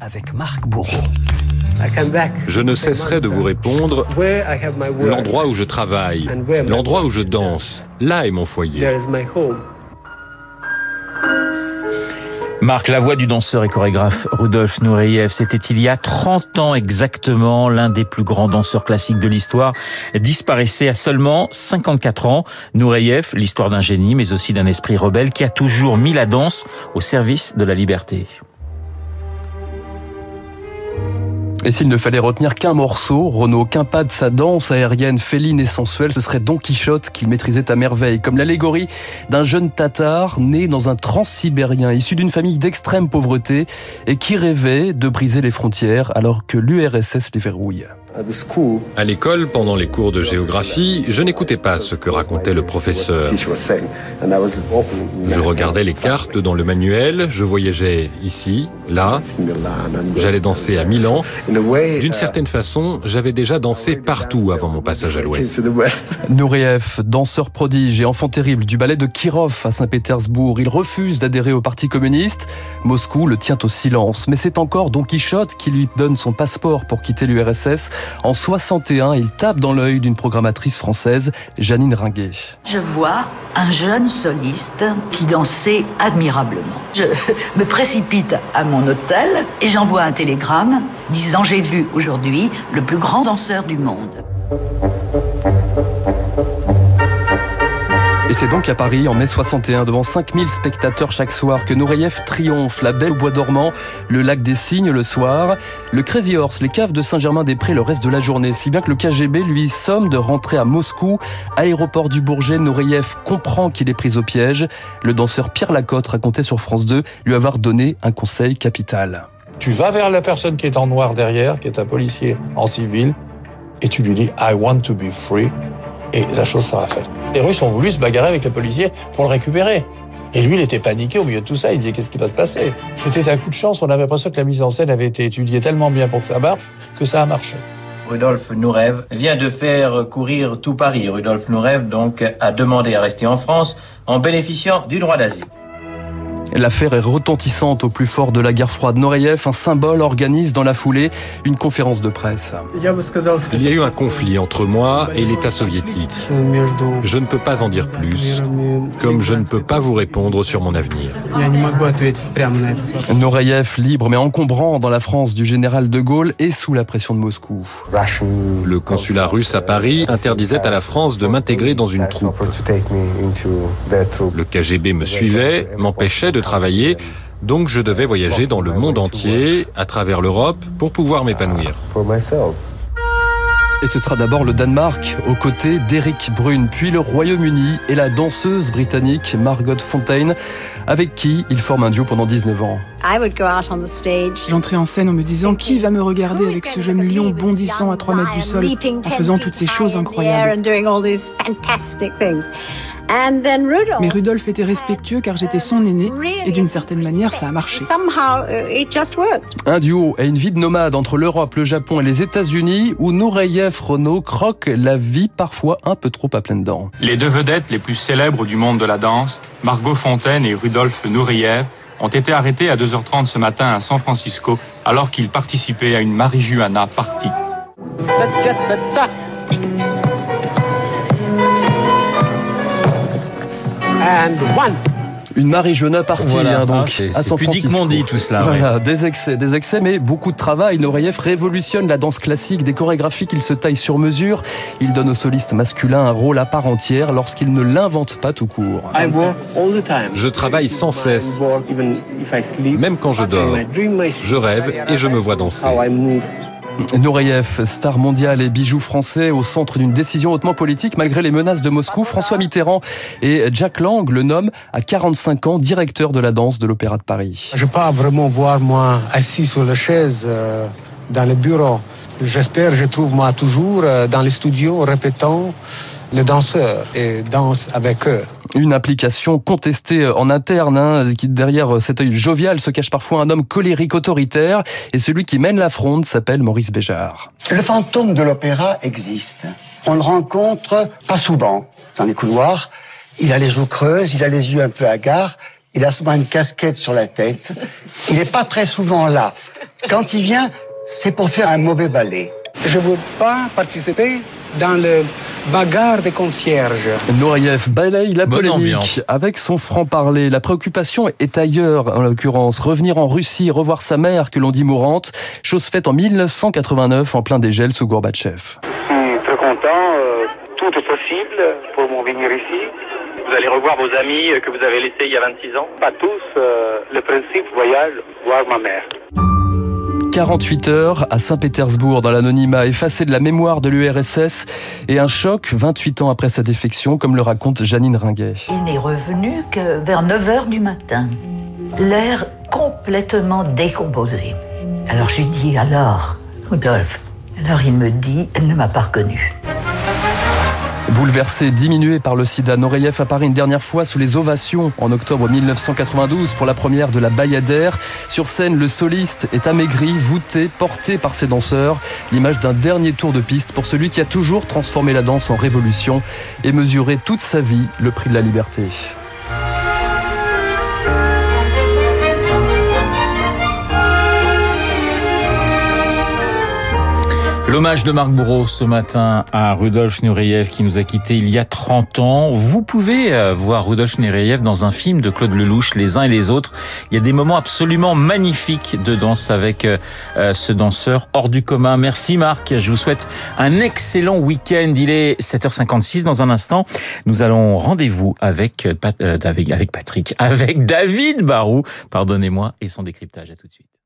avec Marc Bourreau. Je ne cesserai de vous répondre l'endroit où je travaille, l'endroit où je danse. Là est mon foyer. Marc, la voix du danseur et chorégraphe Rudolf Nureyev, c'était il y a 30 ans exactement, l'un des plus grands danseurs classiques de l'histoire, disparaissait à seulement 54 ans. Nureyev, l'histoire d'un génie, mais aussi d'un esprit rebelle qui a toujours mis la danse au service de la liberté. Et s'il ne fallait retenir qu'un morceau, Renaud, qu'un pas de sa danse aérienne féline et sensuelle, ce serait Don Quichotte qu'il maîtrisait à merveille, comme l'allégorie d'un jeune tatar né dans un transsibérien, issu d'une famille d'extrême pauvreté et qui rêvait de briser les frontières alors que l'URSS les verrouille. À l'école, pendant les cours de géographie, je n'écoutais pas ce que racontait le professeur. Je regardais les cartes dans le manuel, je voyageais ici, là, j'allais danser à Milan. D'une certaine façon, j'avais déjà dansé partout avant mon passage à l'Ouest. Nureyev, danseur prodige et enfant terrible du ballet de Kirov à Saint-Pétersbourg, il refuse d'adhérer au Parti communiste. Moscou le tient au silence, mais c'est encore Don Quichotte qui lui donne son passeport pour quitter l'URSS. En 61, il tape dans l'œil d'une programmatrice française, Janine Ringuet. Je vois un jeune soliste qui dansait admirablement. Je me précipite à mon hôtel et j'envoie un télégramme disant j'ai vu aujourd'hui le plus grand danseur du monde. Et c'est donc à Paris, en mai 61, devant 5000 spectateurs chaque soir, que Nureyev triomphe, la belle au bois dormant, le lac des Cygnes le soir, le Crazy Horse, les caves de Saint-Germain-des-Prés le reste de la journée, si bien que le KGB lui somme de rentrer à Moscou, aéroport du Bourget, Nureyev comprend qu'il est pris au piège. Le danseur Pierre Lacotte racontait sur France 2 lui avoir donné un conseil capital. Tu vas vers la personne qui est en noir derrière, qui est un policier en civil, et tu lui dis I want to be free et la chose sera faite. Les Russes ont voulu se bagarrer avec les policiers pour le récupérer. Et lui, il était paniqué au milieu de tout ça. Il disait qu'est-ce qui va se passer? C'était un coup de chance. On avait l'impression que la mise en scène avait été étudiée tellement bien pour que ça marche que ça a marché. Rudolf Nurev vient de faire courir tout Paris. Rudolf Nurev donc a demandé à rester en France en bénéficiant du droit d'asile. L'affaire est retentissante au plus fort de la guerre froide. Noreyev, un symbole, organise dans la foulée une conférence de presse. Il y a eu un conflit entre moi et l'État soviétique. Je ne peux pas en dire plus, comme je ne peux pas vous répondre sur mon avenir. Noreyev, libre mais encombrant dans la France du général de Gaulle et sous la pression de Moscou. Le consulat russe à Paris interdisait à la France de m'intégrer dans une troupe. Le KGB me suivait, m'empêchait de travailler, donc je devais voyager dans le monde entier, à travers l'Europe, pour pouvoir m'épanouir. Et ce sera d'abord le Danemark, aux côtés d'Eric Brune, puis le Royaume-Uni et la danseuse britannique Margot Fontaine, avec qui il forme un duo pendant 19 ans. J'entrais en scène en me disant qui va me regarder avec ce jeune lion bondissant à 3 mètres du sol, en faisant toutes ces choses incroyables. Mais Rudolf était respectueux car j'étais son aîné et d'une certaine manière ça a marché. Un duo et une vie de nomade entre l'Europe, le Japon et les États-Unis où Nureyev Renault croque la vie parfois un peu trop à pleines dents. Les deux vedettes les plus célèbres du monde de la danse, Margot Fontaine et Rudolf Nureyev, ont été arrêtés à 2h30 ce matin à San Francisco alors qu'ils participaient à une marijuana party. Une marijuana partie, hein, donc, ah, c'est à San pudiquement dit tout cela. Voilà, des excès, des excès, mais beaucoup de travail. Noreyev révolutionne la danse classique, des chorégraphies qu'il se taille sur mesure. Il donne au soliste masculin un rôle à part entière lorsqu'il ne l'invente pas tout court. Je travaille sans cesse, même quand je dors. Je rêve et je me vois danser. Nureyev, star mondial et bijou français au centre d'une décision hautement politique malgré les menaces de Moscou. François Mitterrand et Jack Lang le nomment à 45 ans directeur de la danse de l'Opéra de Paris. Je peux pas vraiment voir moi assis sur la chaise euh, dans le bureau. J'espère, je trouve moi toujours euh, dans les studios répétant les danseurs et danse avec eux. Une application contestée en interne, hein, qui derrière cet œil jovial se cache parfois un homme colérique autoritaire, et celui qui mène la fronde s'appelle Maurice Béjart. Le fantôme de l'opéra existe. On le rencontre pas souvent dans les couloirs. Il a les joues creuses, il a les yeux un peu hagards, il a souvent une casquette sur la tête. Il n'est pas très souvent là. Quand il vient, c'est pour faire un mauvais ballet. Je ne veux pas participer dans le bagarre des concierges. Nourieff balaye la polémique avec son franc-parler. La préoccupation est ailleurs, en l'occurrence. Revenir en Russie, revoir sa mère que l'on dit mourante, chose faite en 1989 en plein dégel sous Gorbatchev. Je suis très content. Euh, tout est possible pour mon venir ici. Vous allez revoir vos amis que vous avez laissés il y a 26 ans. Pas tous. Euh, le principe voyage, voir ma mère. 48 heures à Saint-Pétersbourg dans l'anonymat, effacé de la mémoire de l'URSS et un choc 28 ans après sa défection, comme le raconte Janine Ringuet. Il n'est revenu que vers 9 heures du matin, l'air complètement décomposé. Alors je lui dis alors, Rudolf, alors il me dit, elle ne m'a pas reconnu. Bouleversé, diminué par le sida, Noreyev apparaît une dernière fois sous les ovations en octobre 1992 pour la première de la Bayadère. Sur scène, le soliste est amaigri, voûté, porté par ses danseurs. L'image d'un dernier tour de piste pour celui qui a toujours transformé la danse en révolution et mesuré toute sa vie le prix de la liberté. L'hommage de Marc Bourreau ce matin à Rudolf Nureyev qui nous a quittés il y a 30 ans. Vous pouvez euh, voir Rudolf Nureyev dans un film de Claude Lelouch, Les uns et les autres. Il y a des moments absolument magnifiques de danse avec euh, euh, ce danseur hors du commun. Merci Marc. Je vous souhaite un excellent week-end. Il est 7h56 dans un instant. Nous allons rendez-vous avec, avec Patrick, avec David Barou, pardonnez-moi, et son décryptage. À tout de suite.